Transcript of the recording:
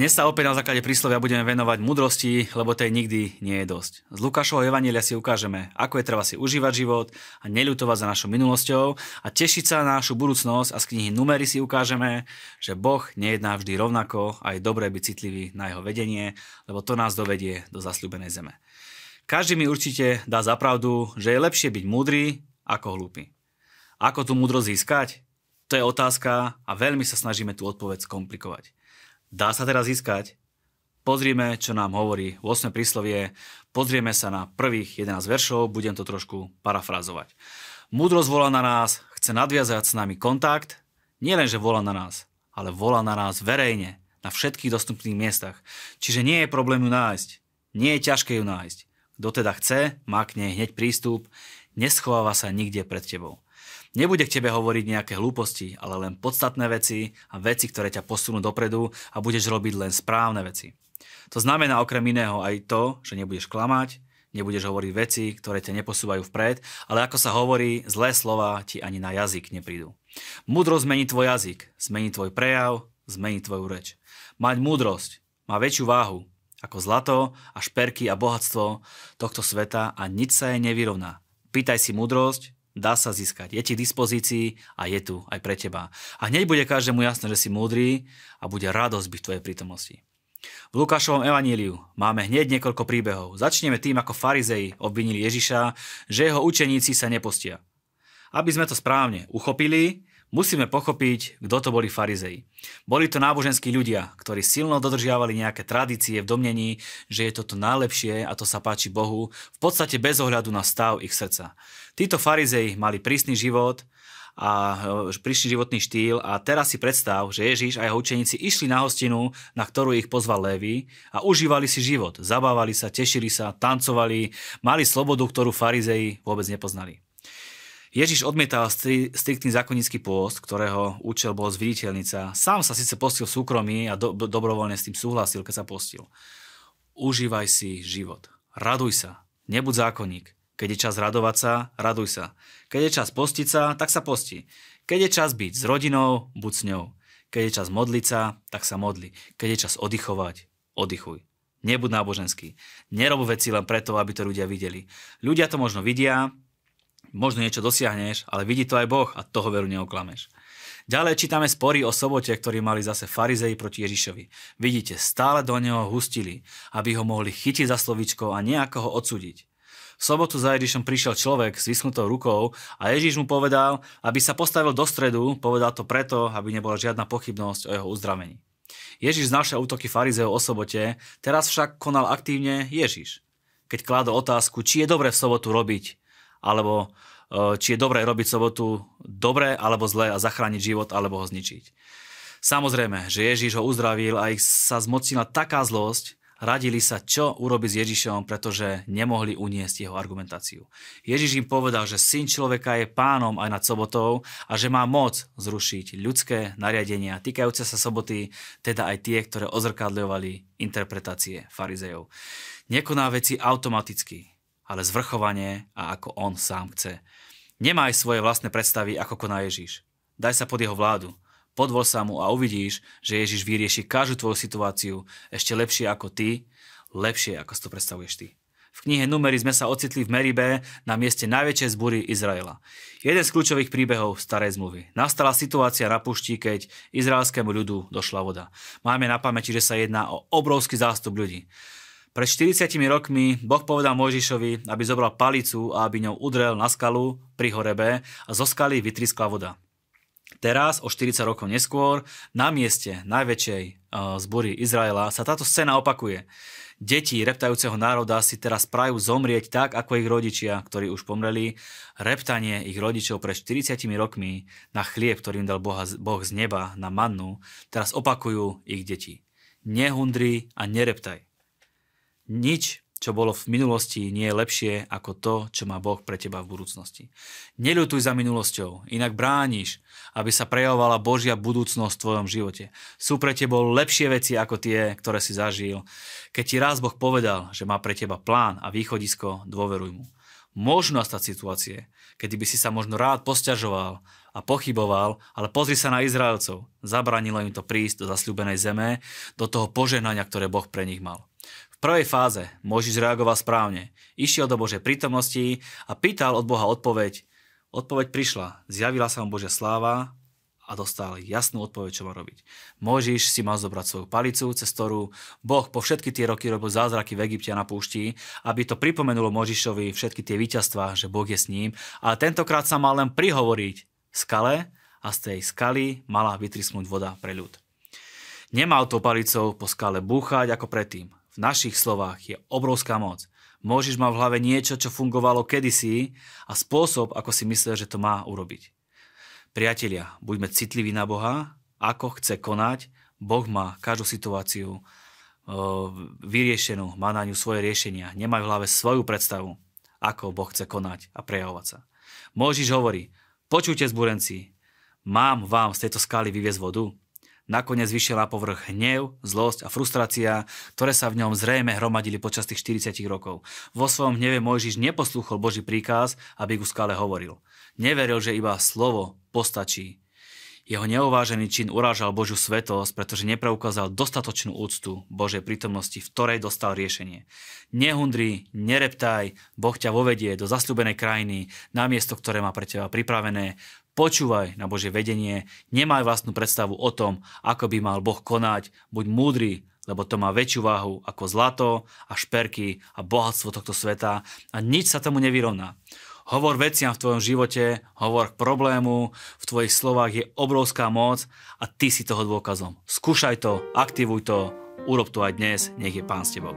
Dnes sa opäť na základe príslovia budeme venovať mudrosti, lebo tej nikdy nie je dosť. Z Lukášovho evanielia si ukážeme, ako je treba si užívať život a neľutovať za našou minulosťou a tešiť sa na našu budúcnosť a z knihy Numery si ukážeme, že Boh nejedná vždy rovnako a je dobré byť citlivý na jeho vedenie, lebo to nás dovedie do zasľúbenej zeme. Každý mi určite dá zapravdu, že je lepšie byť múdry ako hlúpy. Ako tú múdrosť získať? To je otázka a veľmi sa snažíme tú odpoveď skomplikovať. Dá sa teraz získať? Pozrieme, čo nám hovorí 8. príslovie, pozrieme sa na prvých 11 veršov, budem to trošku parafrazovať. Múdrosť volá na nás, chce nadviazať s nami kontakt, nielen, že volá na nás, ale volá na nás verejne, na všetkých dostupných miestach. Čiže nie je problém ju nájsť, nie je ťažké ju nájsť. Kto teda chce, má k nej hneď prístup, neschováva sa nikde pred tebou. Nebude k tebe hovoriť nejaké hlúposti, ale len podstatné veci a veci, ktoré ťa posunú dopredu a budeš robiť len správne veci. To znamená okrem iného aj to, že nebudeš klamať, nebudeš hovoriť veci, ktoré ťa neposúvajú vpred, ale ako sa hovorí, zlé slova ti ani na jazyk neprídu. Múdrosť zmení tvoj jazyk, zmení tvoj prejav, zmení tvoju reč. Mať múdrosť má väčšiu váhu ako zlato a šperky a bohatstvo tohto sveta a nič sa jej nevyrovná. Pýtaj si múdrosť dá sa získať. Je ti k dispozícii a je tu aj pre teba. A hneď bude každému jasné, že si múdry a bude radosť byť v tvojej prítomnosti. V Lukášovom evaníliu máme hneď niekoľko príbehov. Začneme tým, ako farizei obvinili Ježiša, že jeho učeníci sa nepostia. Aby sme to správne uchopili, Musíme pochopiť, kto to boli farizei. Boli to náboženskí ľudia, ktorí silno dodržiavali nejaké tradície v domnení, že je toto najlepšie a to sa páči Bohu, v podstate bez ohľadu na stav ich srdca. Títo farizei mali prísny život a e, prísny životný štýl a teraz si predstav, že Ježiš a jeho učeníci išli na hostinu, na ktorú ich pozval Lévy a užívali si život. Zabávali sa, tešili sa, tancovali, mali slobodu, ktorú farizei vôbec nepoznali. Ježiš odmietal stri, striktný zákonnícky pôst, ktorého účel bol zviditeľnica. Sám sa síce postil v súkromí a do, dobrovoľne s tým súhlasil, keď sa postil. Užívaj si život. Raduj sa. Nebuď zákonník. Keď je čas radovať sa, raduj sa. Keď je čas postiť sa, tak sa posti. Keď je čas byť s rodinou, buď s ňou. Keď je čas modliť sa, tak sa modli. Keď je čas oddychovať, oddychuj. Nebuď náboženský. Nerob veci len preto, aby to ľudia videli. Ľudia to možno vidia, možno niečo dosiahneš, ale vidí to aj Boh a toho veru neoklameš. Ďalej čítame spory o sobote, ktorí mali zase farizei proti Ježišovi. Vidíte, stále do neho hustili, aby ho mohli chytiť za slovičko a nejako ho odsúdiť. V sobotu za Ježišom prišiel človek s vyschnutou rukou a Ježiš mu povedal, aby sa postavil do stredu, povedal to preto, aby nebola žiadna pochybnosť o jeho uzdravení. Ježiš znašiel útoky farizeov o sobote, teraz však konal aktívne Ježiš. Keď kládol otázku, či je dobre v sobotu robiť alebo e, či je dobré robiť sobotu dobre alebo zle a zachrániť život alebo ho zničiť. Samozrejme, že Ježiš ho uzdravil a ich sa zmocnila taká zlosť, radili sa, čo urobiť s Ježišom, pretože nemohli uniesť jeho argumentáciu. Ježiš im povedal, že syn človeka je pánom aj nad sobotou a že má moc zrušiť ľudské nariadenia týkajúce sa soboty, teda aj tie, ktoré ozrkadľovali interpretácie farizejov. Nekoná veci automaticky, ale zvrchovanie a ako on sám chce. Nemaj svoje vlastné predstavy, ako koná Ježiš. Daj sa pod jeho vládu. Podvol sa mu a uvidíš, že Ježiš vyrieši každú tvoju situáciu ešte lepšie ako ty, lepšie ako si to predstavuješ ty. V knihe Numery sme sa ocitli v Meribe na mieste najväčšej zbúry Izraela. Jeden z kľúčových príbehov starej zmluvy. Nastala situácia na pušti, keď izraelskému ľudu došla voda. Máme na pamäti, že sa jedná o obrovský zástup ľudí. Pred 40 rokmi Boh povedal Mojžišovi, aby zobral palicu a aby ňou udrel na skalu pri horebe a zo skaly vytriskla voda. Teraz, o 40 rokov neskôr, na mieste najväčšej uh, zbory Izraela sa táto scéna opakuje. Deti reptajúceho národa si teraz prajú zomrieť tak, ako ich rodičia, ktorí už pomreli. Reptanie ich rodičov pred 40 rokmi na chlieb, ktorý im dal Boha, Boh z neba, na mannu, teraz opakujú ich deti. Nehundri a nereptaj. Nič, čo bolo v minulosti, nie je lepšie ako to, čo má Boh pre teba v budúcnosti. Neľutuj za minulosťou, inak brániš, aby sa prejavovala Božia budúcnosť v tvojom živote. Sú pre teba lepšie veci ako tie, ktoré si zažil. Keď ti raz Boh povedal, že má pre teba plán a východisko, dôveruj mu. Môžu nastať situácie, kedy by si sa možno rád posťažoval a pochyboval, ale pozri sa na Izraelcov. Zabranilo im to prísť do zasľúbenej zeme, do toho požehnania, ktoré Boh pre nich mal. Prvej fáze Mojžiš reagoval správne. Išiel do Božej prítomnosti a pýtal od Boha odpoveď. Odpoveď prišla. Zjavila sa mu Božia sláva a dostal jasnú odpoveď, čo má robiť. Mojžiš si mal zobrať svoju palicu, cez ktorú Boh po všetky tie roky robil zázraky v Egypte a na púšti, aby to pripomenulo Mojžišovi všetky tie víťazstvá, že Boh je s ním. A tentokrát sa mal len prihovoriť skale a z tej skaly mala vytrisnúť voda pre ľud. Nemal to palicou po skale búchať ako predtým. V našich slovách je obrovská moc. Môžeš mať v hlave niečo, čo fungovalo kedysi a spôsob, ako si myslel, že to má urobiť. Priatelia, buďme citliví na Boha, ako chce konať. Boh má každú situáciu vyriešenú, má na ňu svoje riešenia. Nemá v hlave svoju predstavu, ako Boh chce konať a prejavovať sa. Môžiš hovorí, počujte zbúrenci, mám vám z tejto skály vyviezť vodu? Nakoniec vyšiel na povrch hnev, zlosť a frustrácia, ktoré sa v ňom zrejme hromadili počas tých 40 rokov. Vo svojom hneve Mojžiš neposlúchol Boží príkaz, aby ku skále hovoril. Neveril, že iba slovo postačí. Jeho neuvážený čin urážal Božiu svetosť, pretože nepreukázal dostatočnú úctu Božej prítomnosti, v ktorej dostal riešenie. Nehundri, nereptaj, Boh ťa vovedie do zasľúbenej krajiny, na miesto, ktoré má pre teba pripravené. Počúvaj na Božie vedenie, nemaj vlastnú predstavu o tom, ako by mal Boh konať, buď múdry, lebo to má väčšiu váhu ako zlato a šperky a bohatstvo tohto sveta a nič sa tomu nevyrovná. Hovor veciam v tvojom živote, hovor k problému, v tvojich slovách je obrovská moc a ty si toho dôkazom. Skúšaj to, aktivuj to, urob to aj dnes, nech je Pán s tebou.